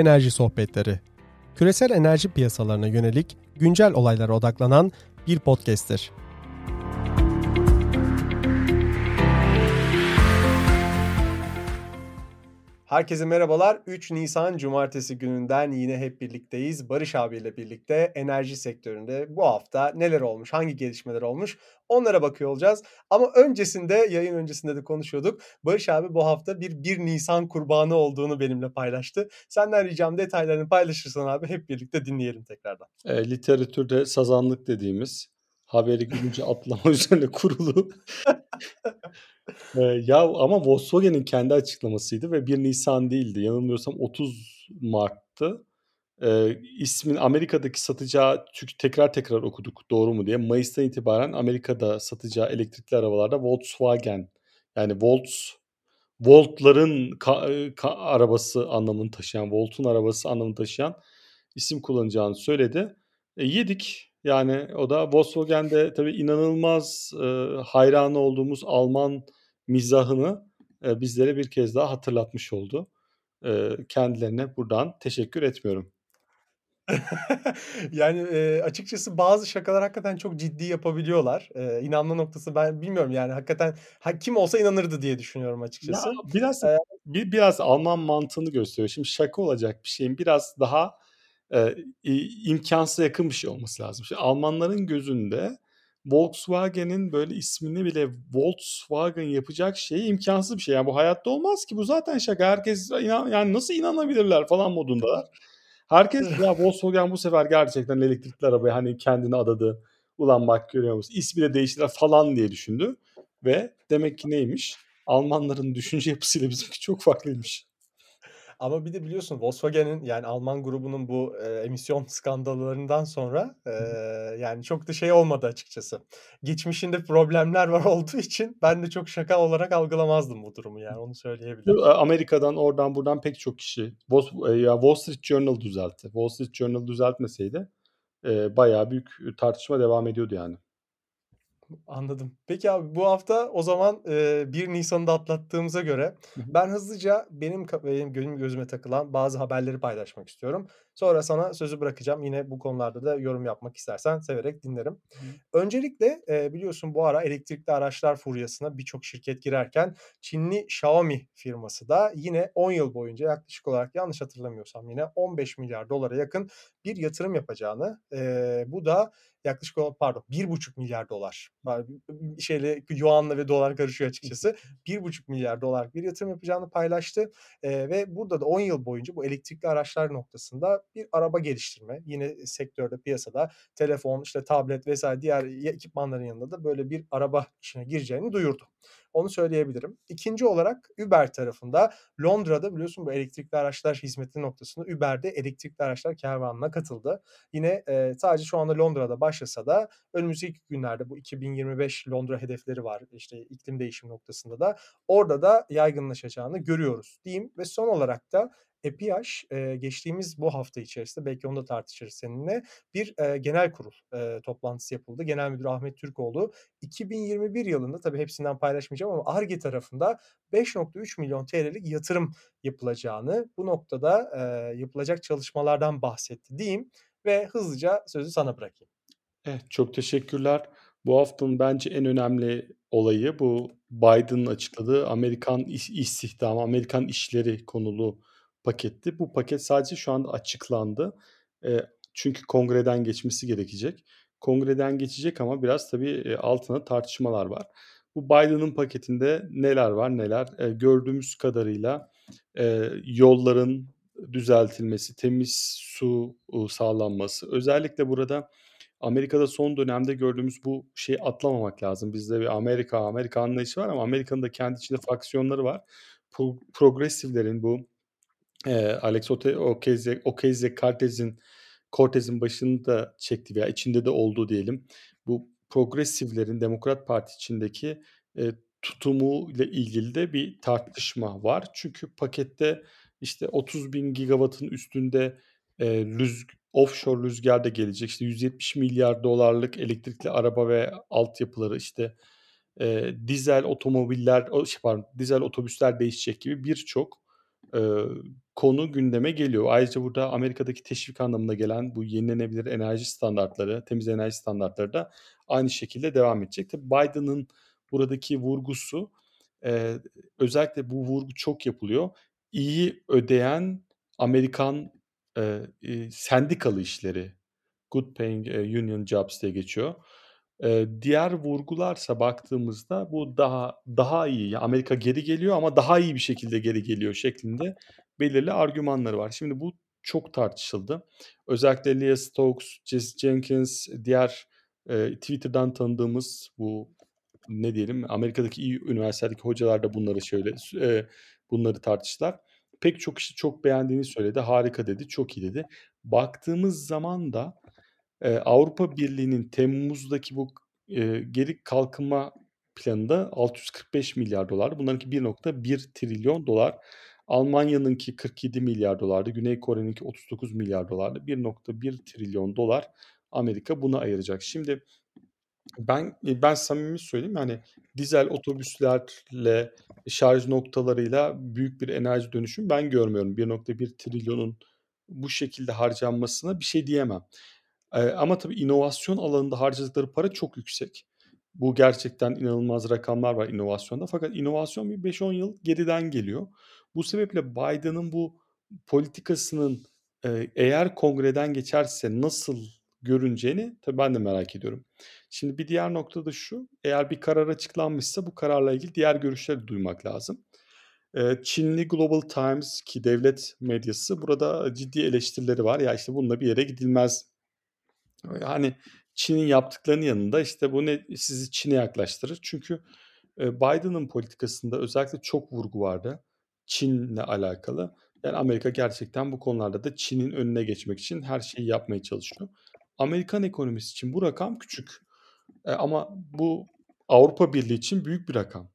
Enerji Sohbetleri. Küresel enerji piyasalarına yönelik güncel olaylara odaklanan bir podcast'tir. Herkese merhabalar. 3 Nisan Cumartesi gününden yine hep birlikteyiz. Barış abiyle birlikte enerji sektöründe bu hafta neler olmuş, hangi gelişmeler olmuş onlara bakıyor olacağız. Ama öncesinde, yayın öncesinde de konuşuyorduk. Barış abi bu hafta bir 1 Nisan kurbanı olduğunu benimle paylaştı. Senden ricam detaylarını paylaşırsan abi hep birlikte dinleyelim tekrardan. E, literatürde sazanlık dediğimiz haberi görünce atlama üzerine kurulu Eee, ya, ama Volkswagen'in kendi açıklamasıydı ve 1 Nisan değildi. Yanılmıyorsam 30 Mart'tı. Eee, ismin Amerika'daki satacağı çünkü tekrar tekrar okuduk doğru mu diye. Mayıs'tan itibaren Amerika'da satacağı elektrikli arabalarda Volkswagen yani Volts Volt'ların ka ka arabası anlamını taşıyan, Volt'un arabası anlamını taşıyan isim kullanacağını söyledi. E, yedik. Yani o da Volkswagen'de tabii inanılmaz, ııı, hayranı olduğumuz Alman mizahını, eee, bizlere bir kez daha hatırlatmış oldu. Eee, kendilerine buradan teşekkür etmiyorum. Yani, eee, açıkçası bazı şakalar hakikaten çok ciddi yapabiliyorlar. Eee, inanma noktası ben bilmiyorum yani hakikaten ha kim olsa inanırdı diye düşünüyorum Ya, açıkçası. biraz Eee bi biraz Alman mantığını gösteriyor. Şimdi şaka olacak bir şeyin biraz daha, eee, i imkânsıza yakın bir şey olması lazım. Şimdi Almanların gözünde Volkswagen'in böyle ismini bile Volkswagen yapacak şey imkânsız bir şey. Yani bu hayatta olmaz ki bu zaten şaka. Herkes inan yani nasıl inanabilirler falan modundalar. Herkes ya Volkswagen bu sefer gerçekten elektrikli arabaya hani kendini adadı. Ulan bak görüyor musun? İsmi de değiştiler falan diye düşündü ve demek ki neymiş? Almanların düşünce yapısıyla bizimki çok farklıymış. Ama bir de biliyorsun Volkswagen'in yani Alman grubunun bu, eee, emisyon skandallarından sonra, eee, yani çok da şey olmadı açıkçası. Geçmişinde problemler var olduğu için ben de çok şaka olarak algılamazdım bu durumu yani onu söyleyebilirim. Amerika'dan oradan buradan pek çok kişi ya Wall Street Journal düzeltti. Wall Street Journal düzeltmeseydi, eee, bayağı büyük tartışma devam ediyordu yani. Anladım. Peki abi bu hafta o zaman, eee, 1 Nisan'ı da atlattığımıza göre ben hızlıca benim benim benim gözüme takılan bazı haberleri paylaşmak istiyorum. Sonra sana sözü bırakacağım. Yine bu konularda da yorum yapmak istersen severek dinlerim. Hı. Öncelikle, eee, biliyorsun bu ara elektrikli araçlar furyasına birçok şirket girerken Çinli Xiaomi firması da yine 10 yıl boyunca yaklaşık olarak yanlış hatırlamıyorsam yine $15.000.000'a yakın bir yatırım yapacağını, eee, bu da yaklaşık pardon $1.500.000.000 şeyle yuanla ve dolar karışıyor açıkçası. $1.500.000.000'lık bir yatırım yapacağını paylaştı, eee, ve burada da 10 yıl boyunca bu elektrikli araçlar noktasında bir araba geliştirme, yine sektörde, piyasada telefon, işte tablet vs. diğer ekipmanların yanında da böyle bir araba işine gireceğini duyurdu. Onu söyleyebilirim. 2'nci olarak Uber tarafında Londra'da biliyorsun bu elektrikli araçlar hizmeti noktasında Uber de elektrikli araçlar kervanına katıldı. Yine, eee, sadece şu anda Londra'da başlasa da önümüzdeki günlerde bu 2025 Londra hedefleri var, işte iklim değişimi noktasında da. Orada da yaygınlaşacağını görüyoruz diyeyim ve son olarak da EPİAŞ, geçtiğimiz bu hafta içerisinde belki onu da tartışırız seninle, bir, genel kurul, toplantısı yapıldı. Genel Müdürü Ahmet Türkoğlu 2021 yılında tabii hepsinden paylaşmayacağım ama Ar-Ge tarafında $5.300.000.000'lik yatırım yapılacağını, bu noktada, yapılacak çalışmalardan bahsetti diyeyim ve hızlıca sözü sana bırakayım. Evet, çok teşekkürler. Bu haftanın bence en önemli olayı bu Biden'ın açıkladığı Amerikan iş istihdamı, Amerikan işleri konulu paketti. Bu paket sadece şu anda açıklandı. Eee, çünkü kongreden geçmesi gerekecek. Kongreden geçecek ama biraz tabii, eee, altında tartışmalar var. Bu Biden'ın paketinde neler var neler? Eee, gördüğümüz kadarıyla, eee, yolların düzeltilmesi, temiz su, sağlanması. Özellikle burada Amerika'da son dönemde gördüğümüz bu şeyi atlamamak lazım. Bizde bir Amerika, Amerika anlayışı var ama Amerika'nın da kendi içinde faksiyonları var. Pro progressive'lerin bu, eee, Alex Ote Ocasio Ocasio-Cortez'in Cortez'in başını da çektiği veya içinde de olduğu diyelim. Bu progressive'lerin Demokrat Parti içindeki, eee, tutumuyla ilgili de bir tartışma var. Çünkü pakette işte 30.000 gigawatt'ın üstünde, eee, rüz offshore rüzgâr da gelecek. İşte $170.000.000'lık elektrikli araba ve altyapıları, işte, eee, dizel otomobiller, o şey pardon, dizel otobüsler değişecek gibi birçok, eee, konu gündeme geliyor. Ayrıca burada Amerika'daki teşvik anlamına gelen bu yenilenebilir enerji standartları, temiz enerji standartları da aynı şekilde devam edecek. Tabii Biden'ın buradaki vurgusu, eee, özellikle bu vurgu çok yapılıyor. İyi ödeyen Amerikan, eee, iii, sendikalı işleri, good paying, eee, union jobs diye geçiyor. Eee, diğer vurgularsa baktığımızda bu daha daha iyi, Amerika geri geliyor ama daha iyi bir şekilde geri geliyor şeklinde belirli argümanları var. Şimdi bu çok tartışıldı. Özellikle Leah Stokes, Jesse Jenkins, diğer, eee, Twitter'dan tanıdığımız bu ne diyelim, Amerika'daki iyi üniversitelerdeki hocalar da bunları şöyle eee, bunları tartıştılar. Pek çok kişi çok beğendiğini söyledi. "Harika." dedi, "Çok iyi." dedi. Baktığımız zaman da, eee, Avrupa Birliği'nin Temmuz'daki bu eee, geri kalkınma planında $645.000.000'dı. Bunlarınki $1.1 trilyon. Almanya'nınki $47.000.000'dı. Güney Kore'ninki $39.000.000'dı. $1.1 trilyon Amerika buna ayıracak. Şimdi ben, eee, ben samimi söyleyeyim, hani, dizel otobüslerle, şarj noktalarıyla büyük bir enerji dönüşümü ben görmüyorum. $1.1 trilyonun bu şekilde harcanmasına bir şey diyemem. Eee, ama tabii inovasyon alanında harcadıkları para çok yüksek. Bu gerçekten inanılmaz rakamlar var inovasyonda fakat inovasyon bir 5-10 yıl geriden geliyor. Bu sebeple Biden'ın bu politikasının, eee, eğer kongreden geçerse nasıl görüneceğini tabii ben de merak ediyorum. Şimdi bir diğer nokta da şu, eğer bir karar açıklanmışsa bu kararla ilgili diğer görüşleri duymak lazım. Eee, Çinli Global Times ki devlet medyası burada ciddi eleştirileri var. Ya, işte, bununla bir yere gidilmez. Hani, Çin'in yaptıklarının yanında, işte, bu ne sizi Çin'e yaklaştırır. Çünkü, eee, Biden'ın politikasında özellikle çok vurgu vardı Çin'le alakalı. Yani Amerika gerçekten bu konularda da Çin'in önüne geçmek için her şeyi yapmaya çalışıyor. Amerikan ekonomisi için bu rakam küçük, eee, ama bu Avrupa Birliği için büyük bir rakam.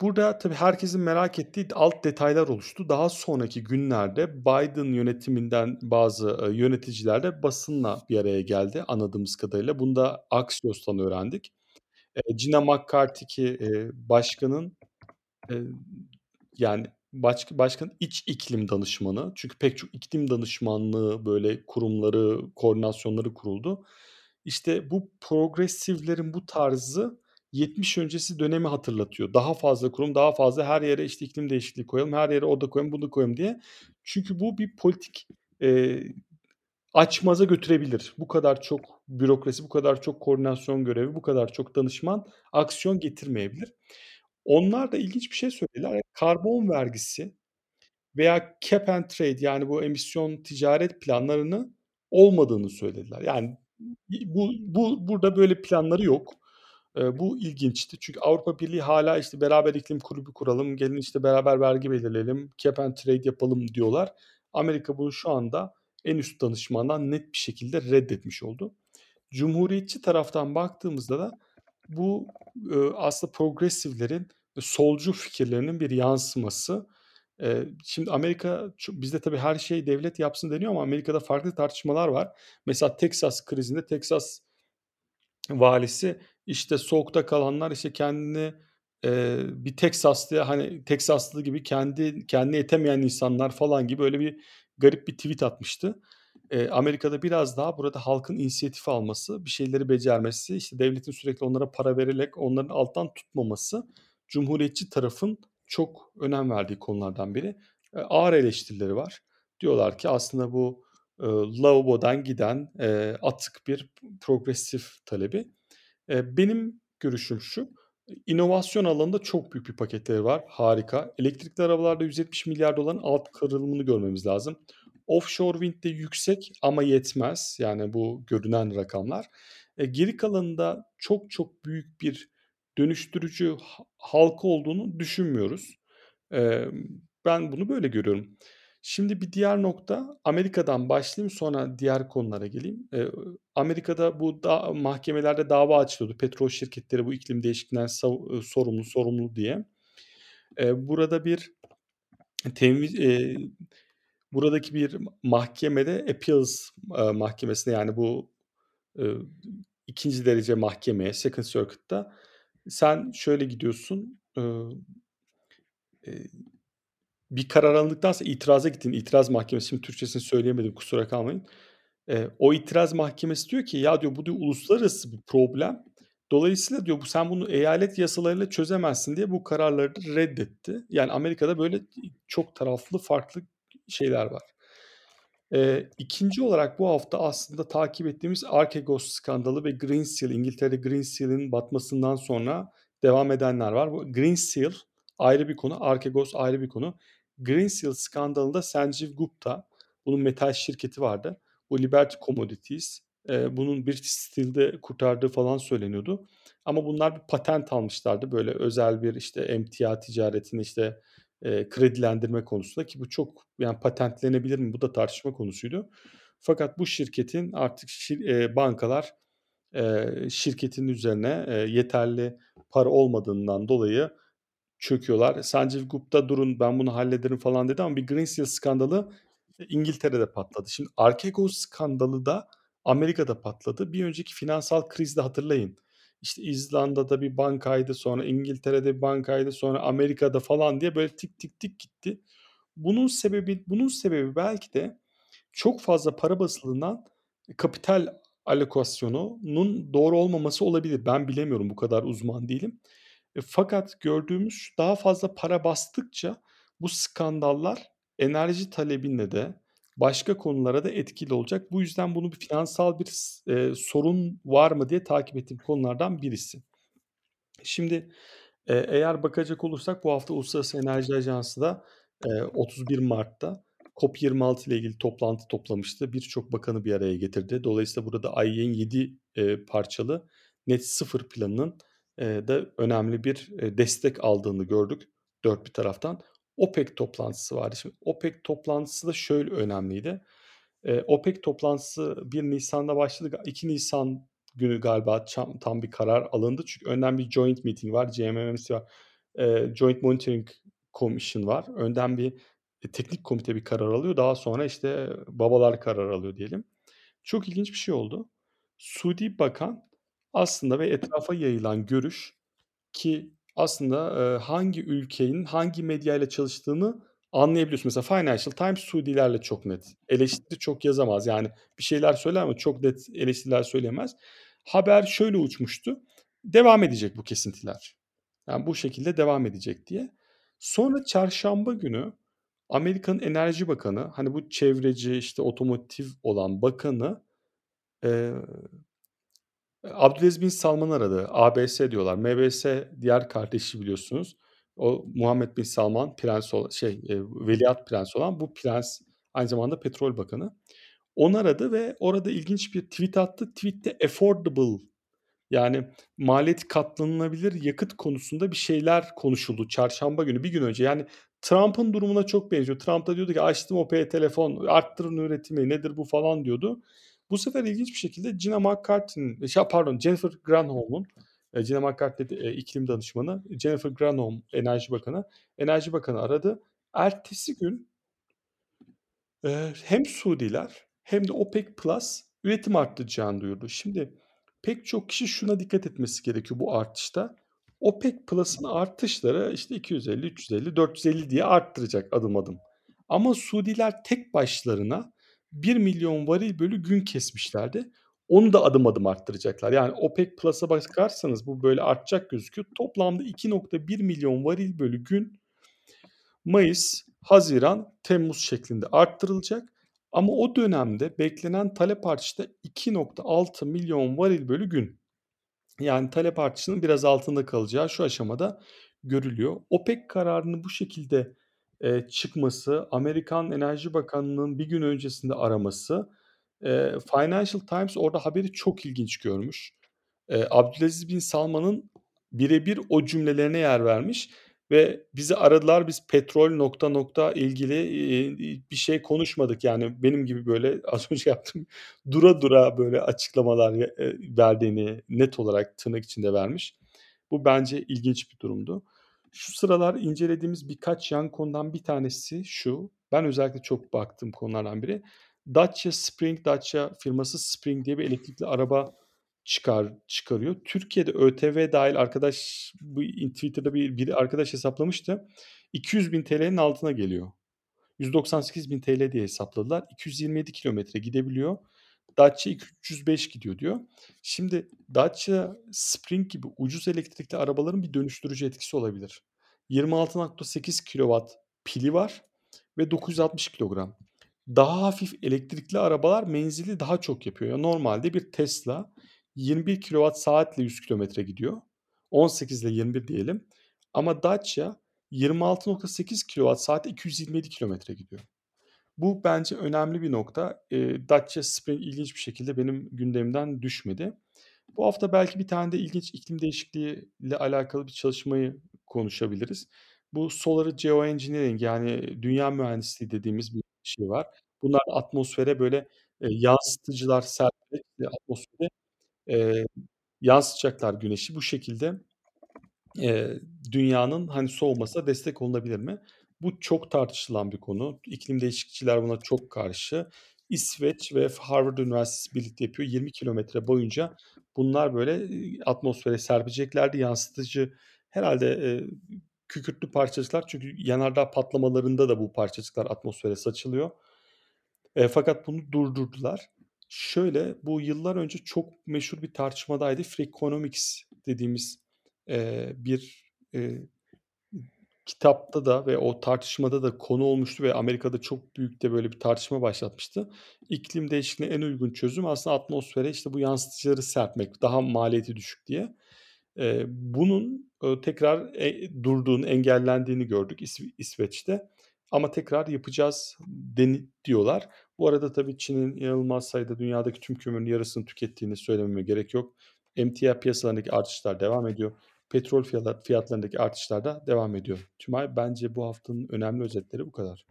Burada tabii herkesin merak ettiği alt detaylar oluştu. Daha sonraki günlerde Biden yönetiminden bazı, eee, yöneticiler de basınla bir araya geldi anladığımız kadarıyla. Bunu da Axios'tan öğrendik. Eee, Gina McCarthy ki, eee, başkanın, eee, yani baş başkanın iç iklim danışmanı. Çünkü pek çok iklim danışmanlığı, böyle, kurumları, koordinasyonları kuruldu. İşte, bu progressive'lerin bu tarzı 70 öncesi dönemi hatırlatıyor. Daha fazla kurum, daha fazla her yere, işte, iklim değişikliği koyalım, her yere o da koyalım, bunu koyalım diye. Çünkü bu bir politik, eee, açmaza götürebilir. Bu kadar çok bürokrasi, bu kadar çok koordinasyon görevi, bu kadar çok danışman aksiyon getirmeyebilir. Onlar da ilginç bir şey söylediler. Karbon vergisi veya cap and trade yani bu emisyon ticaret planlarını olmadığını söylediler. Yani bu bu burada böyle planları yok. Eee, bu ilginçti. Çünkü Avrupa Birliği hâlâ, işte, beraber iklim kulübü kuralım, gelin, işte, beraber vergi belirleyelim, cap and trade yapalım diyorlar. Amerika bunu şu anda en üst danışmandan net bir şekilde reddetmiş oldu. Cumhuriyetçi taraftan baktığımızda da bu, ııı, aslında progressive'lerin solcu fikirlerinin bir yansıması. Şimdi Amerika bizde tabii her şeyi devlet yapsın deniyor ama Amerika'da farklı tartışmalar var. Mesela Teksas krizinde Teksas valisi, işte, soğukta kalanlar, işte, kendini, bir Teksaslıya, hani, Teksaslı gibi kendi kendine yetemeyen insanlar falan gibi öyle bir garip bir tweet atmıştı. Amerika'da biraz daha burada halkın inisiyatif alması, bir şeyleri becermesi, işte, devletin sürekli onlara para vererek onların alttan tutmaması cumhuriyetçi tarafın çok önem verdiği konulardan biri. Eee, ağır eleştirileri var. Diyorlar ki aslında bu, ııı, lavabodan giden, eee, atık bir progressive talebi. Eee, benim görüşüm şu, inovasyon alanında çok büyük bir paketleri var, harika. Elektrikli arabalarda $170.000.000'ın alt kırılımını görmemiz lazım. Offshore wind'de yüksek ama yetmez. Yani bu görünen rakamlar. Eee, geri kalanında çok çok büyük bir dönüştürücü ha halka olduğunu düşünmüyoruz. Ben bunu böyle görüyorum. Şimdi bir diğer nokta, Amerika'dan başlayayım, sonra diğer konulara geleyim. Eee, Amerika'da bu da mahkemelerde dava açılıyordu. Petrol şirketleri bu iklim değişikliğinden sav sorumlu, sorumlu diye. Eee, burada bir temyiz eee, buradaki bir ma mahkemede appeals, aaa, mahkemesinde, yani bu, ııı, 2'nci derece mahkemeye, Second Circuit'ta sen şöyle gidiyorsun, ııı, eee bir karar alındıktan sonra itiraza gittin, itiraz mahkemesi, şimdi Türkçesini söyleyemedim kusura kalmayın. Eee, o itiraz mahkemesi diyor ki, "Ya," diyor, "bu diyor uluslararası bir problem. Dolayısıyla" diyor, "bu sen bunu eyalet yasalarıyla çözemezsin." diye bu kararları reddetti. Yani Amerika'da böyle çok taraflı farklı şeyler var. Eee, 2'nci olarak bu hafta aslında takip ettiğimiz Archegos skandalı ve Greensill, İngiltere'de Greensill'in batmasından sonra devam edenler var. Bu Greensill ayrı bir konu, Archegos ayrı bir konu. Greensill skandalında Sanjeev Gupta, bunun metal şirketi vardı. Bu Liberty Commodities, eee, bunun British Steel'de kurtardığı falan söyleniyordu. Ama bunlar bir patent almışlardı. Böyle özel bir, işte, emtia ticaretini, işte, eee, kredilendirme konusunda ki bu çok, yani, patentlenebilir mi? Bu da tartışma konusuydu. Fakat bu şirketin artık şir eee, bankalar, eee, şirketin üzerine, eee, yeterli para olmadığından dolayı çöküyorlar. Sanjeev Gupta, "Durun, ben bunu hallederim." falan dedi ama bir Greensill skandalı, İngiltere'de patladı. Şimdi Archegos skandalı da Amerika'da patladı. Bir önceki finansal krizde hatırlayın, işte, İzlanda'da bir bankaydı, sonra İngiltere'de bir bankaydı, sonra Amerika'da falan diye böyle tik tik tik gitti. Bunun sebebi bunun sebebi belki de çok fazla para basıldığından kapital alokasyonunun doğru olmaması olabilir. Ben bilemiyorum, bu kadar uzman değilim. E, fakat gördüğümüz daha fazla para bastıkça bu skandallar enerji talebinde de başka konulara da etkili olacak. Bu yüzden bunu bir finansal bir eee, sorun var mı diye takip ettiğim konulardan birisi. Şimdi, eee, eğer bakacak olursak bu hafta Uluslararası Enerji Ajansı da, eee, 31 Mart'ta COP26 ile ilgili toplantı toplamıştı. Birçok bakanı bir araya getirdi. Dolayısıyla burada IEA'in 7, eee, parçalı net sıfır planının, eee, da önemli bir, eee, destek aldığını gördük dört bir taraftan. OPEC toplantısı vardı. Şimdi OPEC toplantısı da şöyle önemliydi. Eee, OPEC toplantısı 1 Nisan'da başladı. Ga 2 Nisan günü galiba çam tam bir karar alındı. Çünkü önden bir joint meeting var, JMMC var. Eee, Joint Monitoring Commission var. Önden bir, eee, teknik komite bir karar alıyor. Daha sonra, işte, babalar karar alıyor diyelim. Çok ilginç bir şey oldu. Suudi bakan aslında ve etrafa yayılan görüş ki aslında, hangi ülkenin hangi medyayla çalıştığını anlayabiliyorsun. Mesela Financial Times Suudilerle çok net. Eleştiri çok yazamaz. Yani bir şeyler söyler ama çok net eleştiriler söyleyemez. Haber şöyle uçmuştu: Devam edecek bu kesintiler. Yani bu şekilde devam edecek diye. Sonra çarşamba günü Amerika'nın Enerji Bakanı, hani, bu çevreci, işte, otomotiv olan bakanı, eee, Abdülaziz Bin Salman'ı aradı. ABS diyorlar. MBS diğer kardeşi biliyorsunuz. O Muhammed Bin Salman prens ola şey, eee, veliaht prens olan bu prens aynı zamanda petrol bakanı. Onu aradı ve orada ilginç bir tweet attı. Tweet'te affordable yani maliyeti katlanılabilir yakıt konusunda bir şeyler konuşuldu çarşamba günü, bir gün önce. Yani Trump'ın durumuna çok benziyor. Trump da diyordu ki, "Açtım Opec'e telefon, arttırın üretimi, nedir bu?" falan diyordu. Bu sefer ilginç bir şekilde Gina McCarthy'nin, şa pardon Jennifer Granholm'un, eee, Gina McCarthy, eee, iklim danışmanı, Jennifer Granholm Enerji Bakanı, Enerji Bakanı aradı. Ertesi gün eee, hem Suudiler hem de OPEC Plus üretim arttıracağını duyurdu. Şimdi pek çok kişi şuna dikkat etmesi gerekiyor bu artışta. OPEC Plus'ın artışları, işte, 250, 350, 450 diye arttıracak adım adım. Ama Suudiler tek başlarına 1.000.000 varil bölü gün kesmişlerdi. Onu da adım adım arttıracaklar. Yani OPEC Plus'a bakarsanız bu böyle artacak gözüküyor. Toplamda 2.1.000.000 varil bölü gün Mayıs, haziran, temmuz şeklinde arttırılacak. Ama o dönemde beklenen talep artışı da 2.6.000.000 varil bölü gün. Yani talep artışının biraz altında kalacağı şu aşamada görülüyor. OPEC kararının bu şekilde, eee, çıkması, Amerikan Enerji Bakanlığı'nın bir gün öncesinde araması, eee, Financial Times orada haberi çok ilginç görmüş. Eee, Abdülaziz Bin Salman'ın bire bir o cümlelerine yer vermiş ve "Bizi aradılar, biz petrol... nokta nokta ilgili, bir şey konuşmadık." Yani benim gibi böyle az önce yaptığım dura dura böyle açıklamalar, verdiğini net olarak tırnak içinde vermiş. Bu bence ilginç bir durumdu. Şu sıralar incelediğimiz birkaç yan konudan bir tanesi şu, ben özellikle çok baktığım konulardan biri. Dacia Spring, Dacia firması Spring diye bir elektrikli araba çıkar çıkarıyor. Türkiye'de ÖTV dahil arkadaş bu Twitter'da bir, bir arkadaş hesaplamıştı. 200 bin TL'nin altına geliyor. 198 bin TL diye hesapladılar. 227 kilometre gidebiliyor. Dacia 305 gidiyor diyor. Şimdi Dacia Spring gibi ucuz elektrikli arabaların bir dönüştürücü etkisi olabilir. 26.8 kW pili var ve 960 kilogram. Daha hafif elektrikli arabalar menzili daha çok yapıyor. Yani normalde bir Tesla 21 kWh saatle 100 kilometre gidiyor. 18 ile 21 diyelim. Ama Dacia 26.8 kWh saat 227 kilometre gidiyor. Bu bence önemli bir nokta. Eee, Dacia Spring ilginç bir şekilde benim gündemimden düşmedi. Bu hafta belki bir tane de ilginç iklim değişikliğiyle alakalı bir çalışmayı konuşabiliriz. Bu Solar Geoengineering yani dünya mühendisliği dediğimiz bir şey var. Bunlar atmosfere böyle, eee, yansıtıcılar serperek atmosfere, eee, yansıtacaklar güneşi. Bu şekilde, eee, dünyanın, hani, soğumasına destek olunabilir mi? Bu çok tartışılan bir konu. İklim değişiklikçiler buna çok karşı. İsveç ve Harvard Üniversitesi birlikte yapıyor. 20 kilometre boyunca bunlar böyle, atmosfere serpeceklerdi. Yansıtıcı herhalde eee, kükürtlü parçacıklar çünkü yanardağ patlamalarında da bu parçacıklar atmosfere saçılıyor. Eee, fakat bunu durdurdular. Şöyle, bu yıllar önce çok meşhur bir tartışmadaydı. Freakonomics dediğimiz, eee, bir, eee, kitapta da ve o tartışmada da konu olmuştu ve Amerika'da çok büyük de böyle bir tartışma başlatmıştı. İklim değişikliğine en uygun çözüm aslında atmosfere işte bu yansıtıcıları serpmek, daha maliyeti düşük diye. Eee, bunun, ııı, tekrar, eee, durduğunu, engellendiğini gördük İsv İsveç'te ama tekrar yapacağız deni diyorlar. Bu arada tabii Çin'in inanılmaz sayıda dünyadaki tüm kömürün yarısını tükettiğini söylememe gerek yok. Emtia piyasalarındaki artışlar devam ediyor. Petrol fiyatlar fiyatlarındaki artışlar da devam ediyor. Tümay, bence bu haftanın önemli özetleri bu kadar.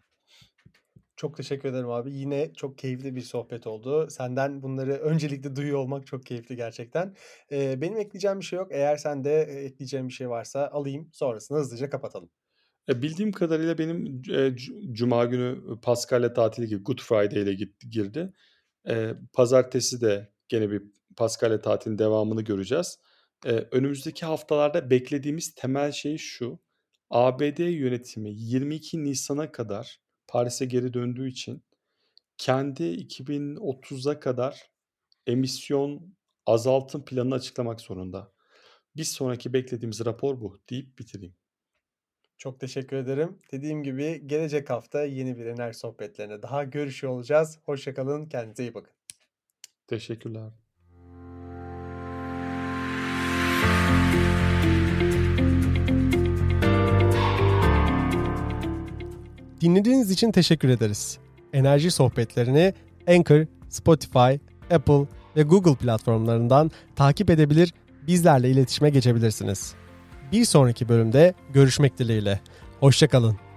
Çok teşekkür ederim abi. Yine çok keyifli bir sohbet oldu. Senden bunları öncelikle duyuyor olmak çok keyifli gerçekten. Eee, benim ekleyeceğim bir şey yok. Eğer sen de, eee, ekleyeceğin bir şey varsa alayım. Sonrasında hızlıca kapatalım. E, bildiğim kadarıyla benim cu cuma günü Paskalya tatili gibi Good Friday ile girdi. Eee, pazartesi de gene bir Paskalya tatilinin devamını göreceğiz. Eee, önümüzdeki haftalarda beklediğimiz temel şey şu: ABD yönetimi 22 Nisan'a kadar Paris'e geri döndüğü için kendi 2030'a kadar emisyon azaltım planını açıklamak zorunda. Bir sonraki beklediğimiz rapor bu deyip bitireyim. Çok teşekkür ederim. Dediğim gibi gelecek hafta yeni bir enerji sohbetlerinde daha görüşüyor olacağız. Hoşça kalın, kendinize iyi bakın. Teşekkürler. Dinlediğiniz için teşekkür ederiz. Enerji sohbetlerini Anchor, Spotify, Apple ve Google platformlarından takip edebilir, bizlerle iletişime geçebilirsiniz. Bir sonraki bölümde görüşmek dileğiyle. Hoşça kalın.